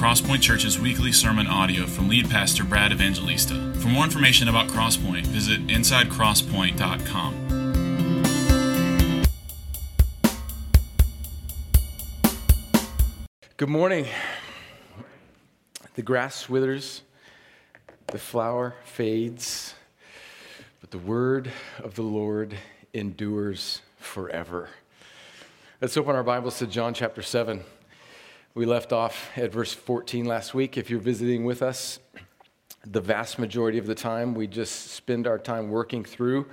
Crosspoint Church's weekly sermon audio from lead pastor Brad Evangelista. For more information about Crosspoint, visit insidecrosspoint.com. Good morning. The grass withers, the flower fades, but the word of the Lord endures forever. Let's open our Bibles to John chapter 7. We left off at verse 14 last week. If you're visiting with us, the vast majority of the time we just spend our time working through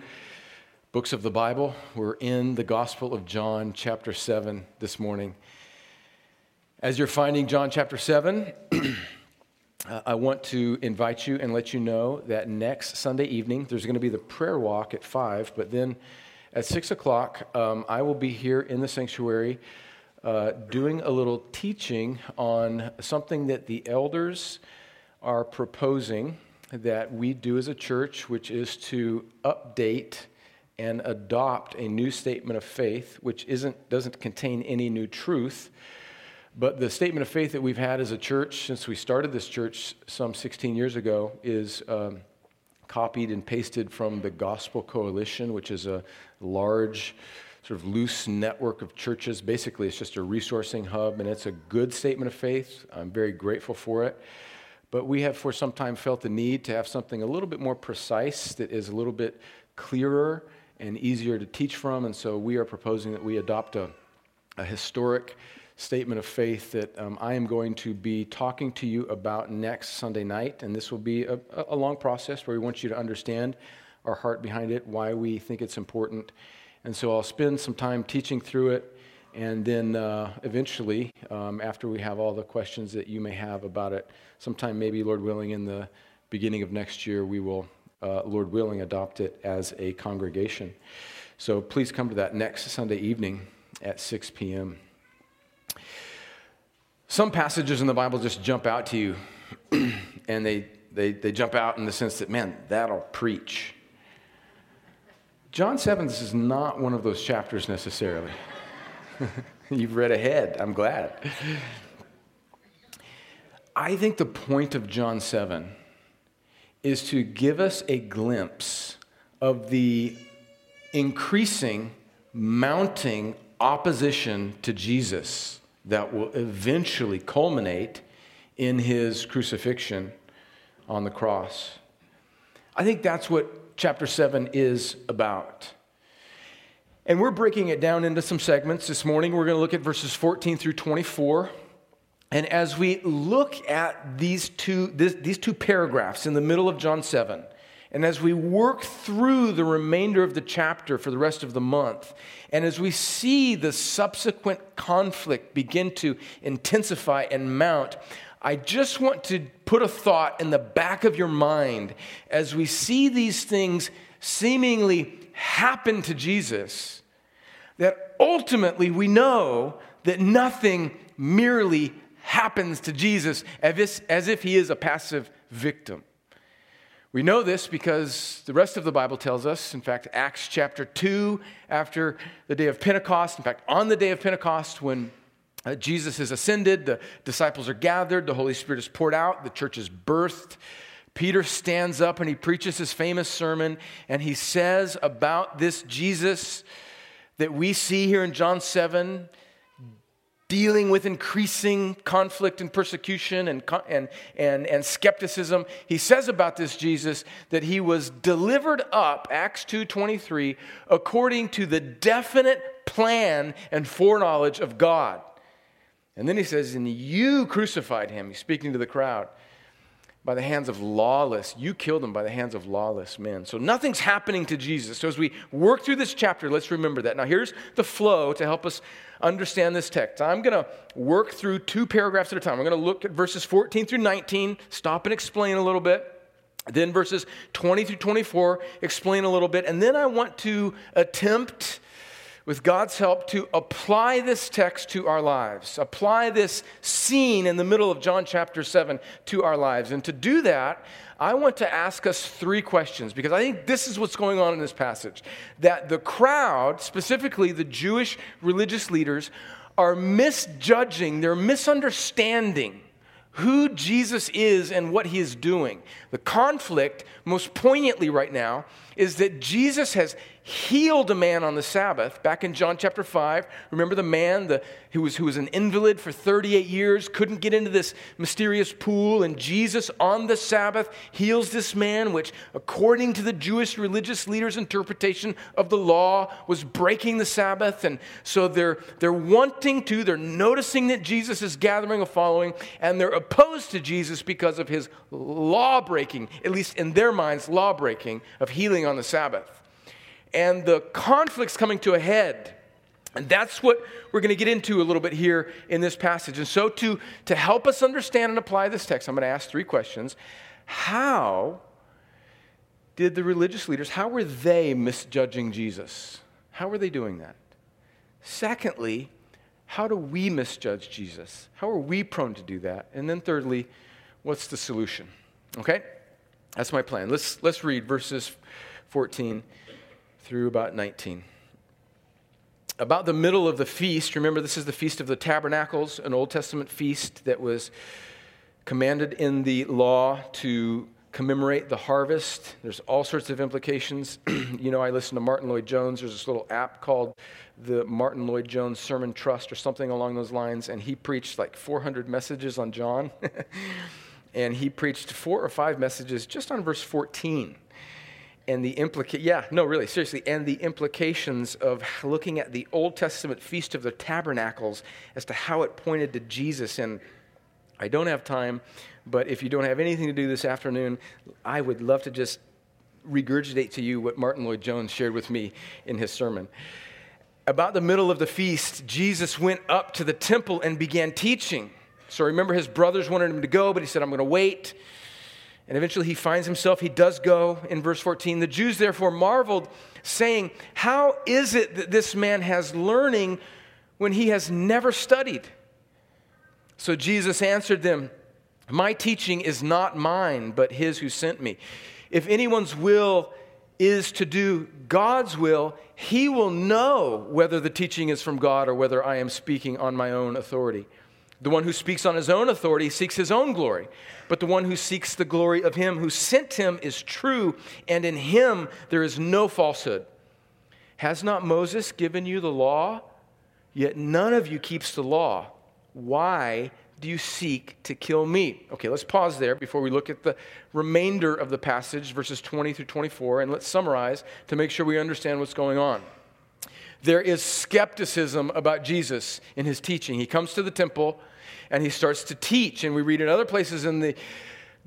books of the Bible. We're in the Gospel of John, chapter 7, this morning. As you're finding John chapter 7, I want to invite you and let you know that next Sunday evening, there's going to be the prayer walk at 5, but then at 6 o'clock, um, I will be here in the sanctuary uh, doing a little teaching on something that the elders are proposing that we do as a church, which is to update and adopt a new statement of faith, which isn't, doesn't contain any new truth. But the statement of faith that we've had as a church since we started this church some 16 years ago is um, copied and pasted from the Gospel Coalition, which is a large sort of loose network of churches. Basically, it's just a resourcing hub, and it's a good statement of faith. I'm very grateful for it. But we have for some time felt the need to have something a little bit more precise that is a little bit clearer and easier to teach from. And so we are proposing that we adopt a, a historic statement of faith that um, I am going to be talking to you about next Sunday night. And this will be a, a long process where we want you to understand our heart behind it, why we think it's important and so I'll spend some time teaching through it. And then uh, eventually, um, after we have all the questions that you may have about it, sometime maybe, Lord willing, in the beginning of next year, we will, uh, Lord willing, adopt it as a congregation. So please come to that next Sunday evening at 6 p.m. Some passages in the Bible just jump out to you, and they, they, they jump out in the sense that, man, that'll preach. John 7 is not one of those chapters necessarily. You've read ahead. I'm glad. I think the point of John 7 is to give us a glimpse of the increasing, mounting opposition to Jesus that will eventually culminate in his crucifixion on the cross. I think that's what chapter 7 is about. And we're breaking it down into some segments this morning. We're going to look at verses 14 through 24. And as we look at these two, this, these two paragraphs in the middle of John 7, and as we work through the remainder of the chapter for the rest of the month, and as we see the subsequent conflict begin to intensify and mount, I just want to put a thought in the back of your mind as we see these things seemingly happen to Jesus that ultimately we know that nothing merely happens to Jesus as if he is a passive victim. We know this because the rest of the Bible tells us, in fact, Acts chapter 2, after the day of Pentecost, in fact, on the day of Pentecost, when uh, Jesus is ascended, the disciples are gathered, the Holy Spirit is poured out, the church is birthed. Peter stands up and he preaches his famous sermon, and he says about this Jesus that we see here in John 7 dealing with increasing conflict and persecution and, and, and, and skepticism he says about this jesus that he was delivered up acts 2.23 according to the definite plan and foreknowledge of god and then he says, And you crucified him. He's speaking to the crowd by the hands of lawless. You killed him by the hands of lawless men. So nothing's happening to Jesus. So as we work through this chapter, let's remember that. Now, here's the flow to help us understand this text. I'm going to work through two paragraphs at a time. I'm going to look at verses 14 through 19, stop and explain a little bit. Then verses 20 through 24, explain a little bit. And then I want to attempt with God's help, to apply this text to our lives, apply this scene in the middle of John chapter 7 to our lives. And to do that, I want to ask us three questions because I think this is what's going on in this passage. That the crowd, specifically the Jewish religious leaders, are misjudging, they're misunderstanding who Jesus is and what he is doing. The conflict, most poignantly right now, is that Jesus has healed a man on the Sabbath. Back in John chapter 5, remember the man the, who, was, who was an invalid for 38 years, couldn't get into this mysterious pool, and Jesus on the Sabbath heals this man, which, according to the Jewish religious leaders' interpretation of the law, was breaking the Sabbath. And so they're, they're wanting to, they're noticing that Jesus is gathering a following, and they're opposed to Jesus because of his law breaking, at least in their minds, law breaking of healing on the Sabbath and the conflict's coming to a head. And that's what we're going to get into a little bit here in this passage. And so, to, to help us understand and apply this text, I'm going to ask three questions. How did the religious leaders, how were they misjudging Jesus? How were they doing that? Secondly, how do we misjudge Jesus? How are we prone to do that? And then thirdly, what's the solution? Okay? That's my plan. Let's, let's read verses 14 through about 19. About the middle of the feast, remember this is the Feast of the Tabernacles, an Old Testament feast that was commanded in the law to commemorate the harvest. There's all sorts of implications. you know, I listen to Martyn Lloyd-Jones. There's this little app called the Martyn Lloyd-Jones Sermon Trust or something along those lines, and he preached like 400 messages on John. and he preached four or five messages just on verse 14 and the implica- yeah no really seriously and the implications of looking at the old testament feast of the tabernacles as to how it pointed to jesus. And i don't have time but if you don't have anything to do this afternoon i would love to just regurgitate to you what martyn lloyd-jones shared with me in his sermon. About the middle of the feast jesus went up to the temple and began teaching. So remember his brothers wanted him to go but he said i'm going to wait and eventually he finds himself, he does go in verse 14. The Jews therefore marveled, saying, How is it that this man has learning when he has never studied? So Jesus answered them, My teaching is not mine, but his who sent me. If anyone's will is to do God's will, he will know whether the teaching is from God or whether I am speaking on my own authority. The one who speaks on his own authority seeks his own glory, but the one who seeks the glory of him who sent him is true, and in him there is no falsehood. Has not Moses given you the law? Yet none of you keeps the law. Why do you seek to kill me? Okay, let's pause there before we look at the remainder of the passage, verses 20 through 24, and let's summarize to make sure we understand what's going on there is skepticism about Jesus in his teaching. He comes to the temple and he starts to teach. And we read in other places in the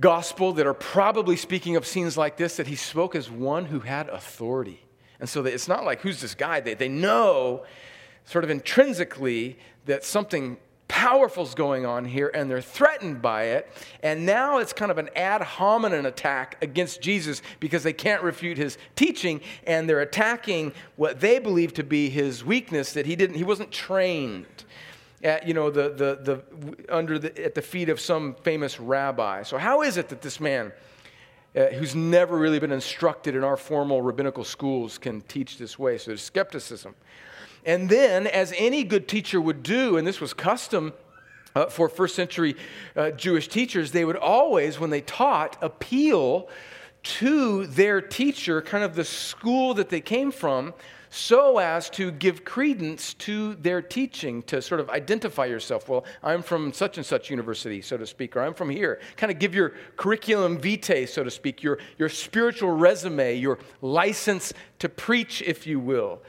gospel that are probably speaking of scenes like this that he spoke as one who had authority. And so it's not like, who's this guy? They, they know sort of intrinsically that something powerful's going on here and they're threatened by it. And now it's kind of an ad hominem attack against Jesus because they can't refute his teaching and they're attacking what they believe to be his weakness that he didn't he wasn't trained at you know the the the under the at the feet of some famous rabbi. So how is it that this man uh, who's never really been instructed in our formal rabbinical schools can teach this way? So there's skepticism. And then, as any good teacher would do, and this was custom uh, for first century uh, Jewish teachers, they would always, when they taught, appeal to their teacher, kind of the school that they came from, so as to give credence to their teaching, to sort of identify yourself. Well, I'm from such and such university, so to speak, or I'm from here. Kind of give your curriculum vitae, so to speak, your, your spiritual resume, your license to preach, if you will.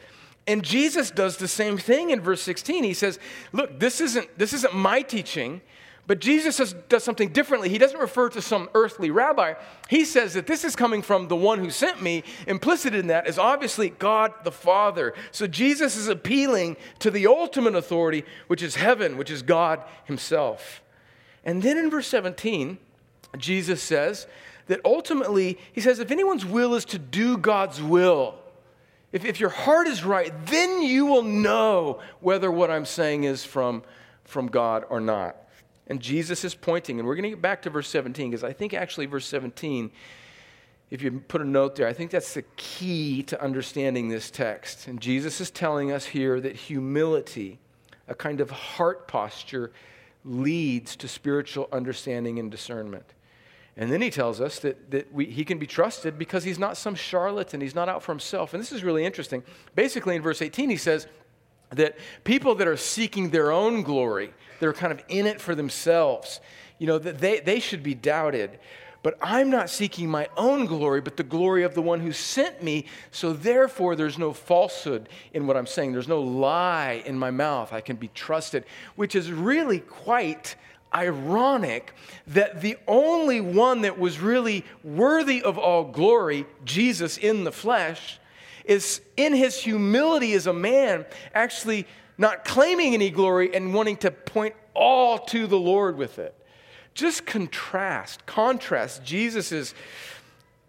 And Jesus does the same thing in verse 16. He says, Look, this isn't, this isn't my teaching, but Jesus does, does something differently. He doesn't refer to some earthly rabbi. He says that this is coming from the one who sent me. Implicit in that is obviously God the Father. So Jesus is appealing to the ultimate authority, which is heaven, which is God Himself. And then in verse 17, Jesus says that ultimately, He says, if anyone's will is to do God's will, if, if your heart is right, then you will know whether what I'm saying is from, from God or not. And Jesus is pointing, and we're going to get back to verse 17 because I think actually verse 17, if you put a note there, I think that's the key to understanding this text. And Jesus is telling us here that humility, a kind of heart posture, leads to spiritual understanding and discernment. And then he tells us that, that we, he can be trusted because he's not some charlatan. He's not out for himself. And this is really interesting. Basically, in verse 18, he says that people that are seeking their own glory, they're kind of in it for themselves, you know, that they, they should be doubted. But I'm not seeking my own glory, but the glory of the one who sent me. So therefore, there's no falsehood in what I'm saying. There's no lie in my mouth. I can be trusted, which is really quite ironic that the only one that was really worthy of all glory, Jesus in the flesh, is in his humility as a man, actually not claiming any glory and wanting to point all to the Lord with it. Just contrast, contrast Jesus'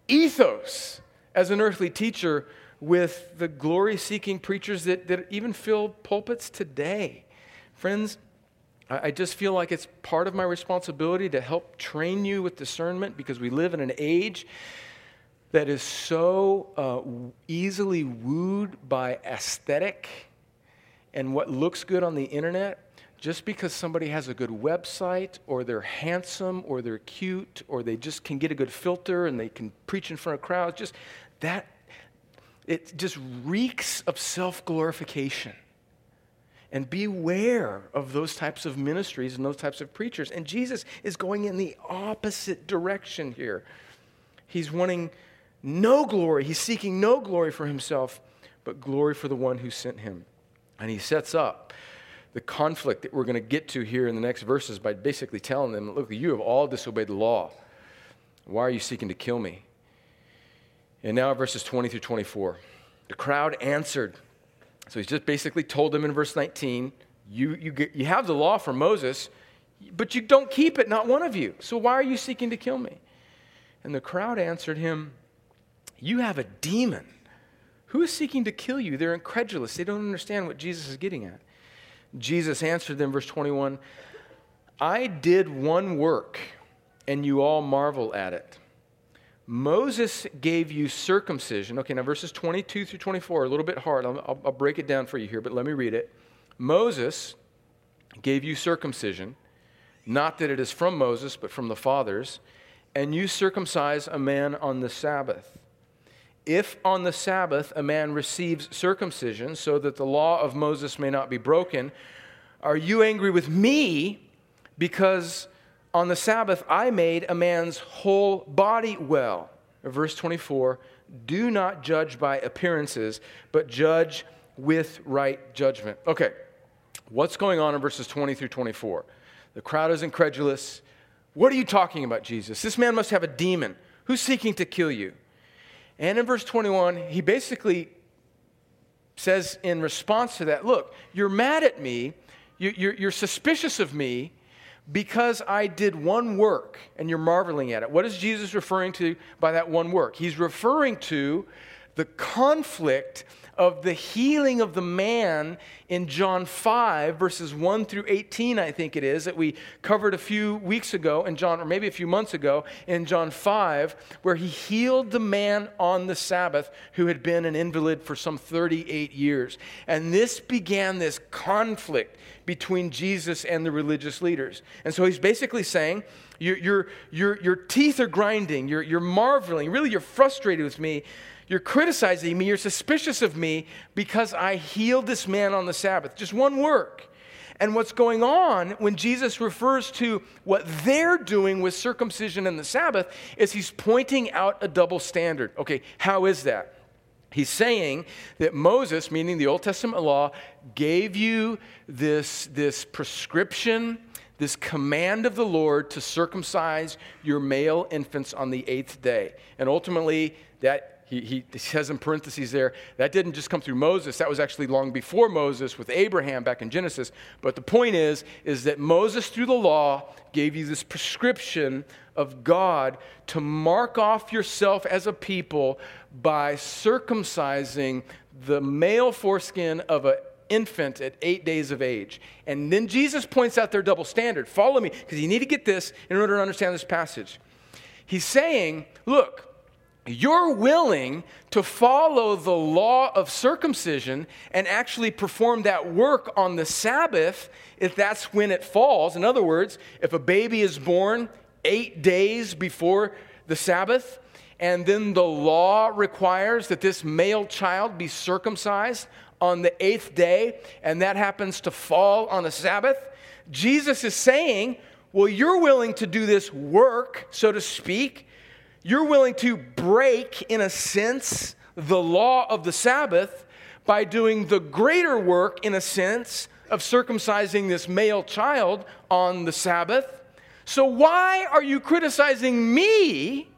ethos as an earthly teacher with the glory seeking preachers that, that even fill pulpits today. Friends, I just feel like it's part of my responsibility to help train you with discernment because we live in an age that is so uh, easily wooed by aesthetic and what looks good on the internet. Just because somebody has a good website or they're handsome or they're cute or they just can get a good filter and they can preach in front of crowds, just that, it just reeks of self glorification. And beware of those types of ministries and those types of preachers. And Jesus is going in the opposite direction here. He's wanting no glory, he's seeking no glory for himself, but glory for the one who sent him. And he sets up the conflict that we're going to get to here in the next verses by basically telling them, Look, you have all disobeyed the law. Why are you seeking to kill me? And now, verses 20 through 24. The crowd answered, so he's just basically told them in verse 19, you, you, get, you have the law from Moses, but you don't keep it, not one of you. So why are you seeking to kill me? And the crowd answered him, You have a demon. Who is seeking to kill you? They're incredulous. They don't understand what Jesus is getting at. Jesus answered them, verse 21 I did one work, and you all marvel at it. Moses gave you circumcision. Okay, now verses 22 through 24 are a little bit hard. I'll, I'll, I'll, break it down for you here, but let me read it. Moses gave you circumcision, not that it is from Moses, but from the fathers, and you circumcise a man on the Sabbath. If on the Sabbath a man receives circumcision so that the law of Moses may not be broken, are you angry with me because on the Sabbath, I made a man's whole body well. Verse 24 Do not judge by appearances, but judge with right judgment. Okay, what's going on in verses 20 through 24? The crowd is incredulous. What are you talking about, Jesus? This man must have a demon. Who's seeking to kill you? And in verse 21, he basically says in response to that, Look, you're mad at me, you're, suspicious of me because I did one work, and you're marveling at it. What is Jesus referring to by that one work? He's referring to the conflict of the healing of the man in John 5, verses 1 through 18, I think it is, that we covered a few weeks ago in John, or maybe a few months ago in John 5, where he healed the man on the Sabbath who had been an invalid for some 38 years. And this began this conflict between Jesus and the religious leaders. And so he's basically saying, your, your, your, your teeth are grinding, you're, you're marveling, really, you're frustrated with me you're criticizing me. You're suspicious of me because I healed this man on the Sabbath. Just one work. And what's going on when Jesus refers to what they're doing with circumcision and the Sabbath is he's pointing out a double standard. Okay, how is that? He's saying that Moses, meaning the Old Testament law, gave you this, this prescription, this command of the Lord to circumcise your male infants on the eighth day. And ultimately, that he, he, says in parentheses there, that didn't just come through Moses. That was actually long before Moses with Abraham back in Genesis. But the point is, is that Moses, through the law, gave you this prescription of God to mark off yourself as a people by circumcising the male foreskin of an infant at eight days of age. And then Jesus points out their double standard. Follow me, because you need to get this in order to understand this passage. He's saying, look, you're willing to follow the law of circumcision and actually perform that work on the Sabbath if that's when it falls. In other words, if a baby is born eight days before the Sabbath, and then the law requires that this male child be circumcised on the eighth day, and that happens to fall on a Sabbath, Jesus is saying, Well, you're willing to do this work, so to speak you're willing to break, in a sense, the law of the Sabbath by doing the greater work, in a sense, of circumcising this male child on the Sabbath. So, why are you criticizing me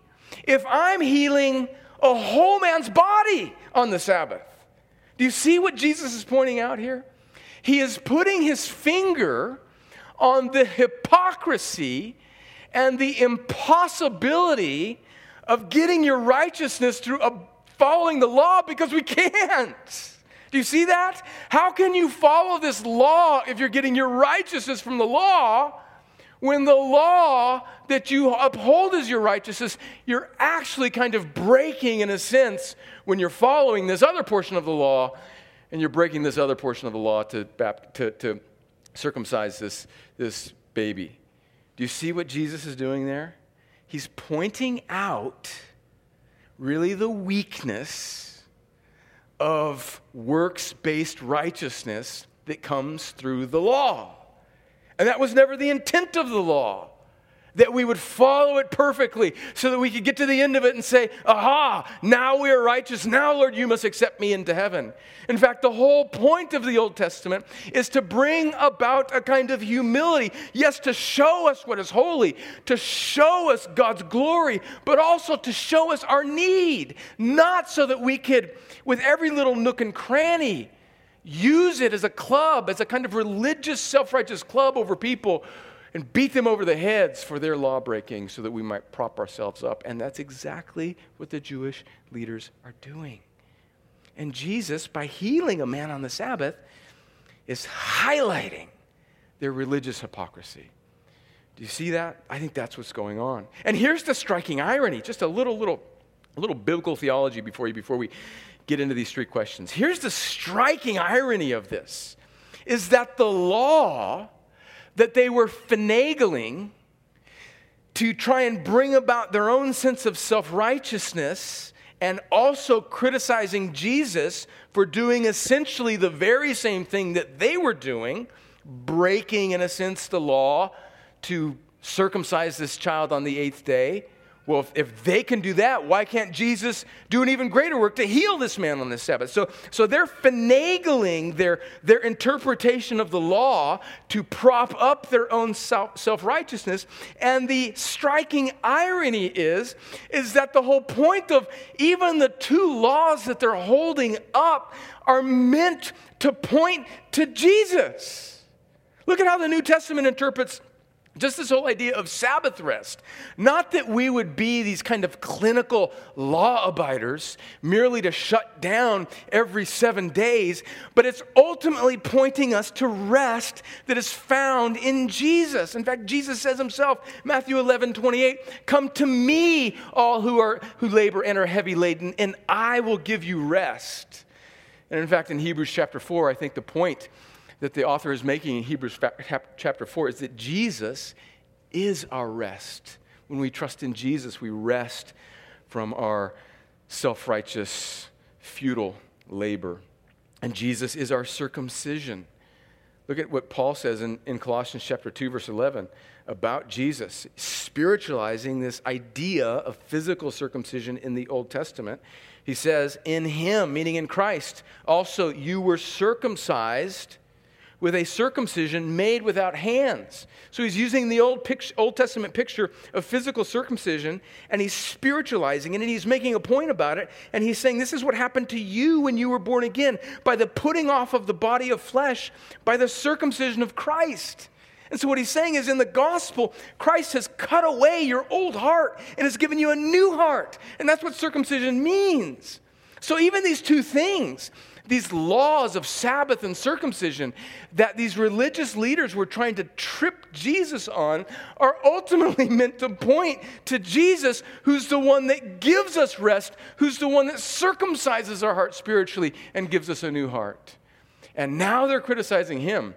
if I'm healing a whole man's body on the Sabbath? Do you see what Jesus is pointing out here? He is putting his finger on the hypocrisy and the impossibility of getting your righteousness through following the law because we can't. Do you see that? How can you follow this law if you're getting your righteousness from the law when the law that you uphold as your righteousness, you're actually kind of breaking in a sense when you're following this other portion of the law and you're breaking this other portion of the law to, to, to circumcise this, this baby? Do you see what Jesus is doing there? He's pointing out really the weakness of works based righteousness that comes through the law. And that was never the intent of the law that we would follow it perfectly so that we could get to the end of it and say, Aha, now we are righteous. Now, Lord, you must accept me into heaven. In fact, the whole point of the Old Testament is to bring about a kind of humility. Yes, to show us what is holy, to show us God's glory, but also to show us our need, not so that we could, with every little nook and cranny, use it as a club, as a kind of religious, self righteous club over people and beat them over the heads for their law breaking so that we might prop ourselves up. And that's exactly what the Jewish leaders are doing. And Jesus, by healing a man on the Sabbath, is highlighting their religious hypocrisy. Do you see that? I think that's what's going on. And here's the striking irony, just a little, little, little biblical theology before you, before we get into these three questions. Here's the striking irony of this is that the law that they were finagling to try and bring about their own sense of self righteousness and also criticizing Jesus for doing essentially the very same thing that they were doing, breaking, in a sense, the law to circumcise this child on the eighth day. Well, if, if, they can do that, why can't Jesus do an even greater work to heal this man on the Sabbath? So, so they're finagling their, their interpretation of the law to prop up their own self righteousness. And the striking irony is, is that the whole point of even the two laws that they're holding up are meant to point to Jesus. Look at how the New Testament interprets just this whole idea of Sabbath rest. Not that we would be these kind of clinical law abiders merely to shut down every seven days, but it's ultimately pointing us to rest that is found in Jesus. In fact, Jesus says himself, Matthew 11, 28, Come to me, all who, are, who labor and are heavy laden, and I will give you rest. And in fact, in Hebrews chapter 4, I think the point that the author is making in Hebrews chapter 4 is that Jesus is our rest. When we trust in Jesus, we rest from our self righteous, futile labor. And Jesus is our circumcision. Look at what Paul says in, in Colossians chapter 2, verse 11 about Jesus, spiritualizing this idea of physical circumcision in the Old Testament. He says, In him, meaning in Christ, also you were circumcised with a circumcision made without hands. So he's using the Old, picture, Old Testament picture of physical circumcision and he's spiritualizing it and he's making a point about it. And he's saying, This is what happened to you when you were born again by the putting off of the body of flesh, by the circumcision of Christ. And so, what he's saying is in the gospel, Christ has cut away your old heart and has given you a new heart. And that's what circumcision means. So, even these two things, these laws of Sabbath and circumcision that these religious leaders were trying to trip Jesus on are ultimately meant to point to Jesus, who's the one that gives us rest, who's the one that circumcises our heart spiritually and gives us a new heart. And now they're criticizing him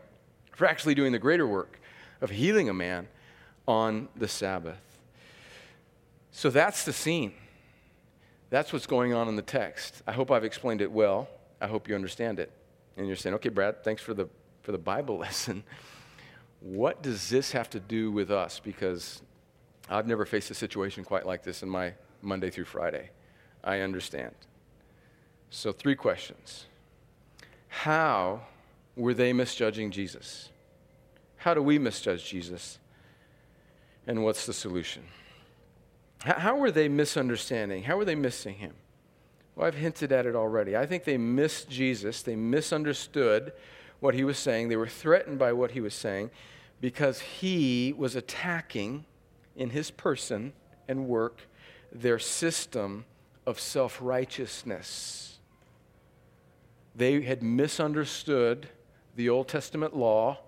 for actually doing the greater work of healing a man on the Sabbath. So that's the scene. That's what's going on in the text. I hope I've explained it well. I hope you understand it. And you're saying, okay, Brad, thanks for the, for the Bible lesson. What does this have to do with us? Because I've never faced a situation quite like this in my Monday through Friday. I understand. So, three questions. How were they misjudging Jesus? How do we misjudge Jesus? And what's the solution? How were they misunderstanding? How were they missing him? Well, I've hinted at it already. I think they missed Jesus. They misunderstood what he was saying. They were threatened by what he was saying because he was attacking in his person and work their system of self righteousness. They had misunderstood the Old Testament law,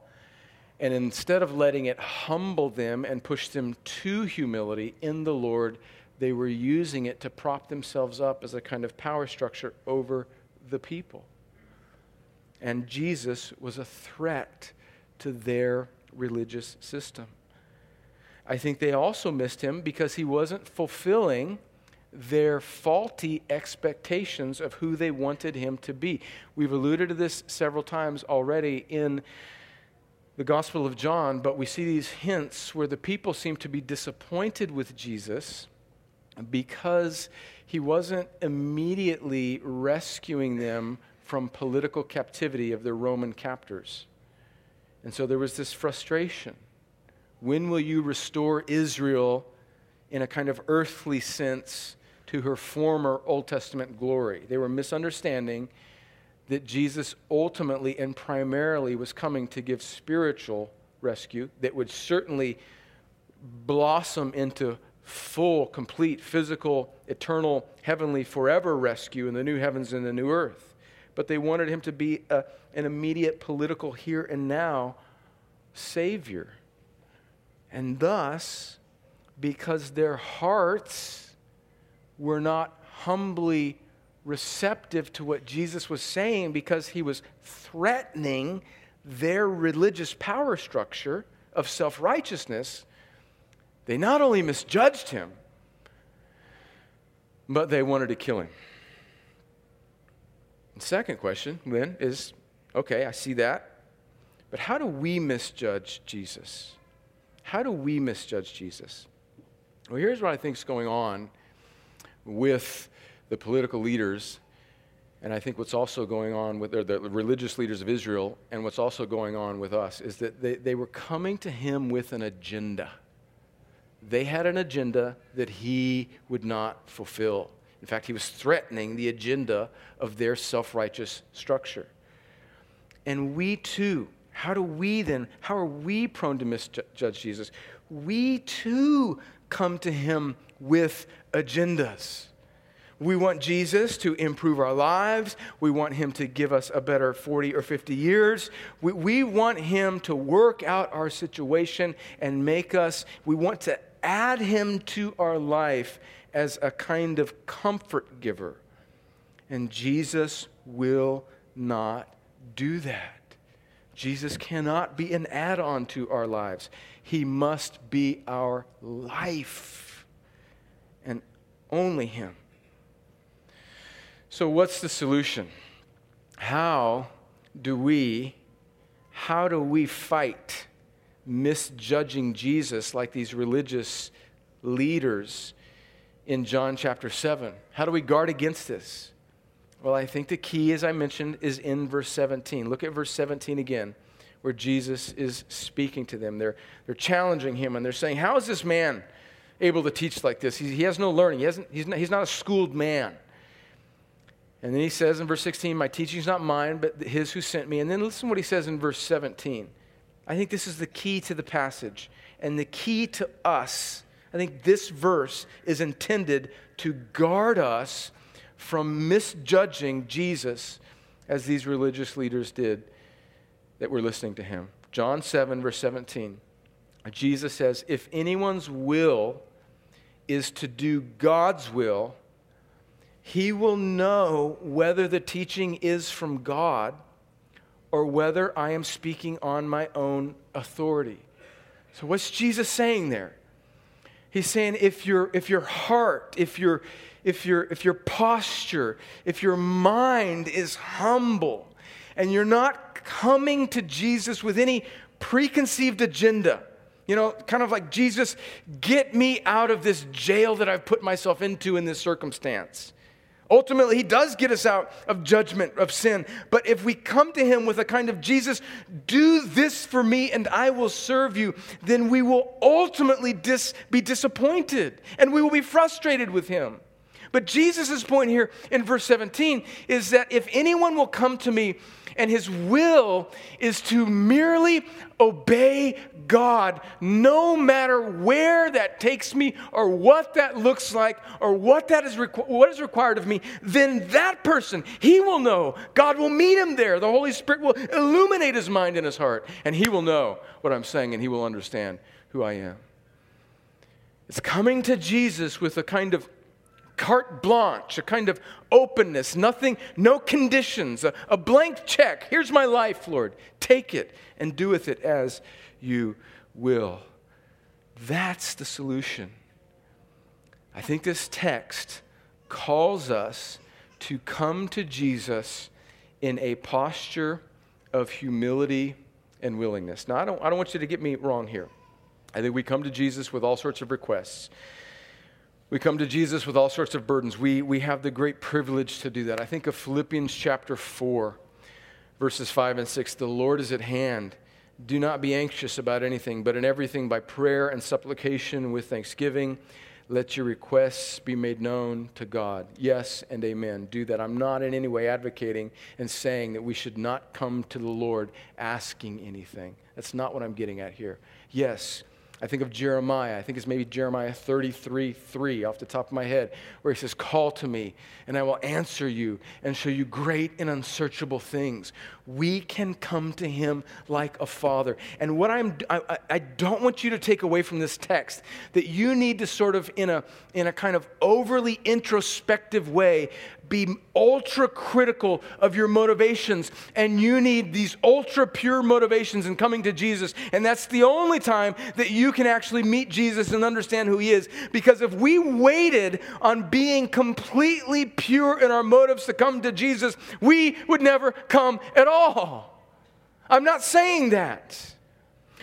and instead of letting it humble them and push them to humility in the Lord, they were using it to prop themselves up as a kind of power structure over the people. And Jesus was a threat to their religious system. I think they also missed him because he wasn't fulfilling their faulty expectations of who they wanted him to be. We've alluded to this several times already in the Gospel of John, but we see these hints where the people seem to be disappointed with Jesus because he wasn't immediately rescuing them from political captivity of their Roman captors. And so there was this frustration. When will you restore Israel in a kind of earthly sense to her former Old Testament glory? They were misunderstanding that Jesus ultimately and primarily was coming to give spiritual rescue that would certainly blossom into full, complete, physical, eternal, heavenly, forever rescue in the new heavens and the new earth. But they wanted him to be a, an immediate political here and now Savior. And thus, because their hearts were not humbly receptive to what Jesus was saying, because he was threatening their religious power structure of self righteousness, they not only misjudged him, but they wanted to kill him. The second question then is okay, I see that, but how do we misjudge Jesus? How do we misjudge Jesus? Well, here's what I think is going on with the political leaders, and I think what's also going on with the religious leaders of Israel, and what's also going on with us is that they, they were coming to him with an agenda. They had an agenda that he would not fulfill. In fact, he was threatening the agenda of their self righteous structure. And we too, how do we then, how are we prone to misjudge Jesus? We too come to him with agendas. We want Jesus to improve our lives. We want him to give us a better 40 or 50 years. We, we want him to work out our situation and make us, we want to add him to our life as a kind of comfort giver. And Jesus will not do that. Jesus cannot be an add on to our lives. He must be our life and only Him. So, what's the solution? How do we, how do we fight misjudging Jesus like these religious leaders in John chapter 7. How do we guard against this? Well, I think the key, as I mentioned, is in verse 17. Look at verse 17 again, where Jesus is speaking to them. They're, they're challenging him and they're saying, How is this man able to teach like this? He, he has no learning, he hasn't, he's, not, he's not a schooled man. And then he says in verse 16, My teaching is not mine, but his who sent me. And then listen what he says in verse 17. I think this is the key to the passage and the key to us. I think this verse is intended to guard us from misjudging Jesus as these religious leaders did that were listening to him. John 7, verse 17. Jesus says, If anyone's will is to do God's will, he will know whether the teaching is from God or whether I am speaking on my own authority. So, what's Jesus saying there? He's saying if, your if your heart, if your, if, your, if your posture, if your mind is humble, and you're not coming to Jesus with any preconceived agenda, you know, kind of like, Jesus, get me out of this jail that I've put myself into in this circumstance. Ultimately, he does get us out of judgment of sin. But if we come to him with a kind of Jesus, do this for me and I will serve you, then we will ultimately dis- be disappointed and we will be frustrated with him. But Jesus' point here in verse 17 is that if anyone will come to me and his will is to merely obey God, no matter where that takes me or what that looks like or what that is requ- what is required of me, then that person, he will know. God will meet him there. The Holy Spirit will illuminate his mind and his heart, and he will know what I'm saying and he will understand who I am. It's coming to Jesus with a kind of carte blanche, a kind of openness, nothing, no conditions, a, a, blank check. Here's my life, Lord. Take it and do with it as you will. That's the solution. I think this text calls us to come to Jesus in a posture of humility and willingness. Now, I don't, I don't want you to get me wrong here. I think we come to Jesus with all sorts of requests. We come to Jesus with all sorts of burdens. We, we have the great privilege to do that. I think of Philippians chapter 4, verses 5 and 6. The Lord is at hand. Do not be anxious about anything, but in everything by prayer and supplication with thanksgiving, let your requests be made known to God. Yes and amen. Do that. I'm not in any way advocating and saying that we should not come to the Lord asking anything. That's not what I'm getting at here. Yes, I think of Jeremiah. I think it's maybe Jeremiah 33 3 off the top of my head, where he says, Call to me, and I will answer you and show you great and unsearchable things. We can come to him like a father. And what I'm, I, I don't want you to take away from this text that you need to sort of, in a, in a kind of overly introspective way, be ultra critical of your motivations, and you need these ultra pure motivations in coming to Jesus. And that's the only time that you can actually meet Jesus and understand who He is. Because if we waited on being completely pure in our motives to come to Jesus, we would never come at all. I'm not saying that.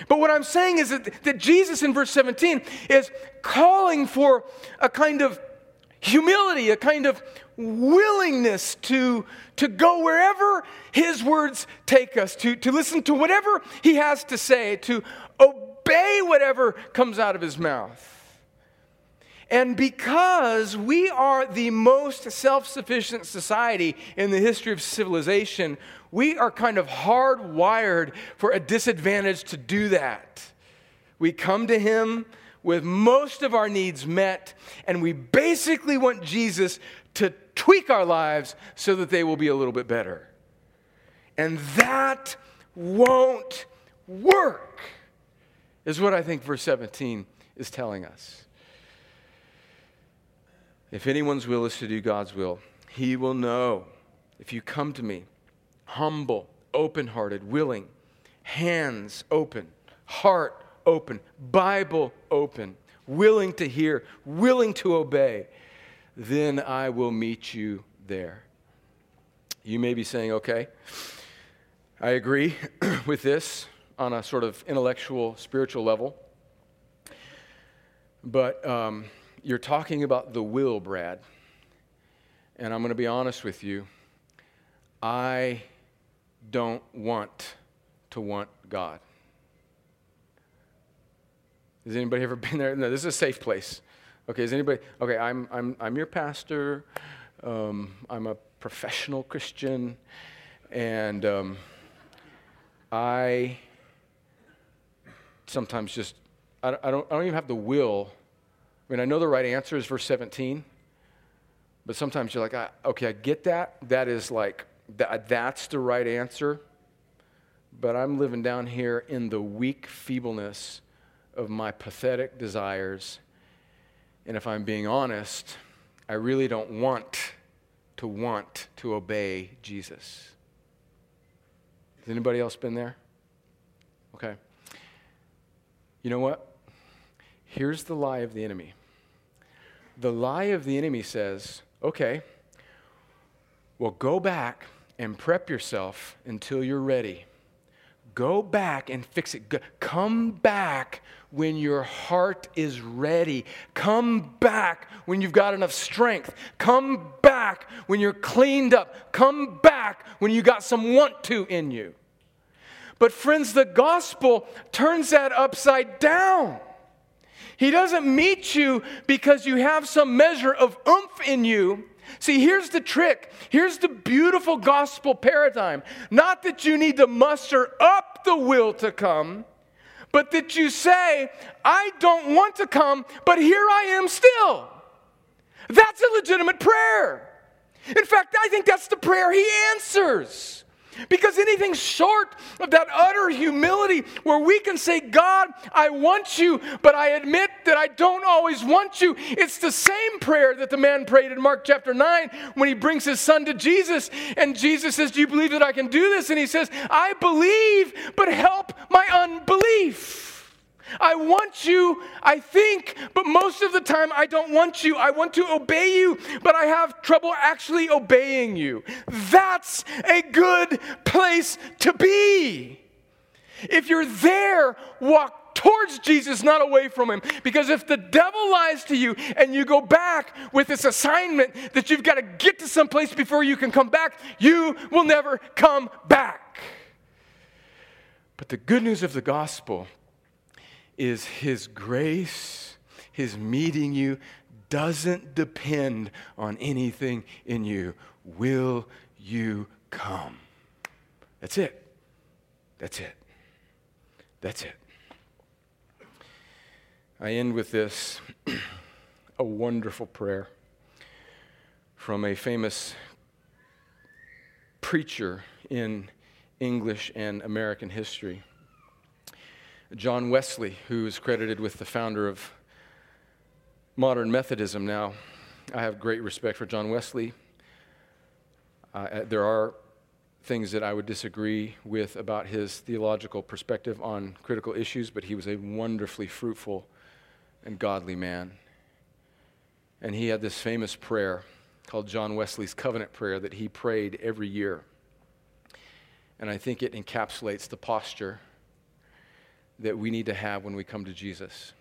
But what I'm saying is that, that Jesus in verse 17 is calling for a kind of humility, a kind of willingness to, to go wherever his words take us, to, to listen to whatever he has to say, to obey whatever comes out of his mouth. And because we are the most self sufficient society in the history of civilization, we are kind of hardwired for a disadvantage to do that. We come to him with most of our needs met, and we basically want Jesus to tweak our lives so that they will be a little bit better. And that won't work, is what I think verse 17 is telling us. If anyone's will is to do God's will, he will know. If you come to me, humble, open hearted, willing, hands open, heart open, Bible open, willing to hear, willing to obey, then I will meet you there. You may be saying, okay, I agree with this on a sort of intellectual, spiritual level. But um, you're talking about the will, Brad. And I'm going to be honest with you. I don't want to want God. Has anybody ever been there? No, this is a safe place. Okay, is anybody? Okay, I'm, I'm, I'm your pastor. Um, I'm a professional Christian. And um, I sometimes just, I, I, don't, I don't even have the will. I mean, I know the right answer is verse 17, But sometimes you're like, I, okay, I get that. That is like, that, that's the right answer. But I'm living down here in the weak feebleness of my pathetic desires. And if I'm being honest, I really don't want to want to obey Jesus. Has anybody else been there? Okay. You know what? Here's the lie of the enemy. The lie of the enemy says, okay, well, go back and prep yourself until you're ready. Go back and fix it. Come back when your heart is ready. Come back when you've got enough strength. Come back when you're cleaned up. Come back when you got some want to in you. But, friends, the gospel turns that upside down. He doesn't meet you because you have some measure of oomph in you. See, here's the trick. Here's the beautiful gospel paradigm. Not that you need to muster up the will to come, but that you say, I don't want to come, but here I am still. That's a legitimate prayer. In fact, I think that's the prayer he answers. Because anything short of that utter humility where we can say, God, I want you, but I admit that I don't always want you, it's the same prayer that the man prayed in Mark chapter 9 when he brings his son to Jesus. And Jesus says, Do you believe that I can do this? And he says, I believe, but help my unbelief. I want you, I think, but most of the time I don't want you. I want to obey you, but I have trouble actually obeying you. That's a good place to be. If you're there, walk towards Jesus, not away from him. Because if the devil lies to you and you go back with this assignment that you've got to get to some place before you can come back, you will never come back. But the good news of the gospel is His grace, His meeting you, doesn't depend on anything in you. Will you come? That's it. That's it. That's it. I end with this a wonderful prayer from a famous preacher in English and American history. John Wesley, who is credited with the founder of modern Methodism now. I have great respect for John Wesley. Uh, uh, there are things that I would disagree with about his theological perspective on critical issues, but he was a wonderfully fruitful and godly man. And he had this famous prayer called John Wesley's covenant prayer that he prayed every year. And I think it encapsulates the posture that we need to have when we come to Jesus.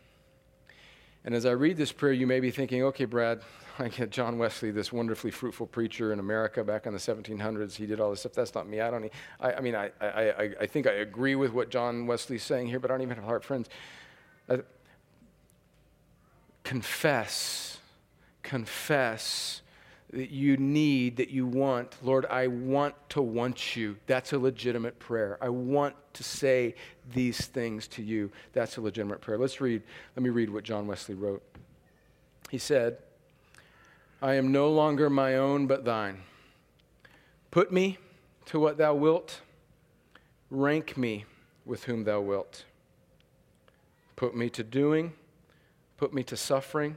And as I read this prayer, you may be thinking, okay, Brad, I get John Wesley, this wonderfully fruitful preacher in America back in the 1700s. He did all this stuff. That's not me. I don't. I, I mean, I, I, I think I agree with what John Wesley's saying here, but I don't even have heart friends. Uh, confess, confess that you need, that you want. Lord, I want to want you. That's a legitimate prayer. I want to say these things to you. That's a legitimate prayer. Let's read, let me read what John Wesley wrote. He said, I am no longer my own, but thine. Put me to what thou wilt, rank me with whom thou wilt. Put me to doing, put me to suffering.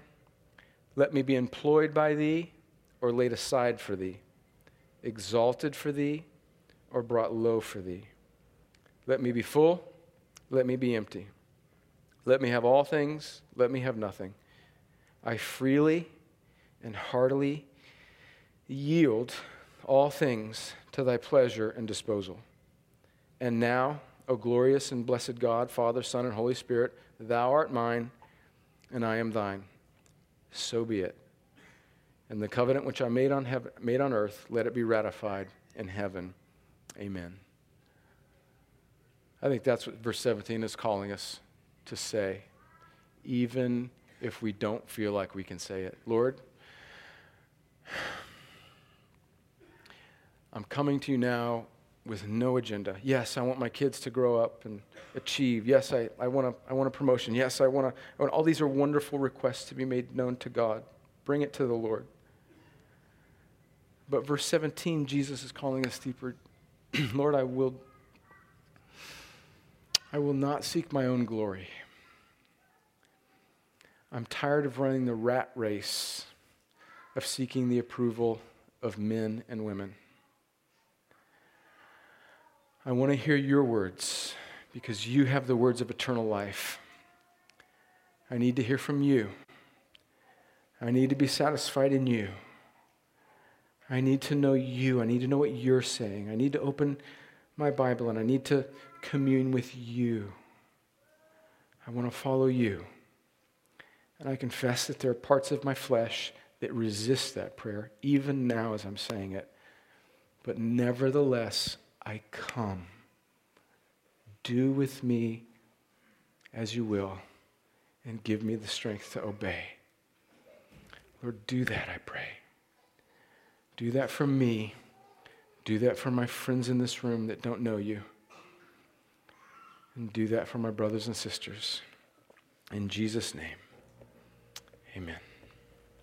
Let me be employed by thee or laid aside for thee, exalted for thee, or brought low for thee. Let me be full, let me be empty. Let me have all things, let me have nothing. I freely and heartily yield all things to thy pleasure and disposal. And now, O glorious and blessed God, Father, Son, and Holy Spirit, thou art mine, and I am thine. So be it. And the covenant which I made on, heaven, made on earth, let it be ratified in heaven. Amen. I think that's what verse 17 is calling us to say, even if we don't feel like we can say it. Lord, I'm coming to you now with no agenda. Yes, I want my kids to grow up and achieve. Yes, I, I, want, a, I want a promotion. Yes, I want, a, I want all these are wonderful requests to be made known to God. Bring it to the Lord. But verse 17, Jesus is calling us deeper. Lord, I will I will not seek my own glory. I'm tired of running the rat race of seeking the approval of men and women. I want to hear your words because you have the words of eternal life. I need to hear from you. I need to be satisfied in you. I need to know you. I need to know what you're saying. I need to open my Bible and I need to commune with you. I want to follow you. And I confess that there are parts of my flesh that resist that prayer, even now as I'm saying it. But nevertheless, I come. Do with me as you will, and give me the strength to obey. Lord, do that, I pray. Do that for me. Do that for my friends in this room that don't know you. And do that for my brothers and sisters. In Jesus' name, amen.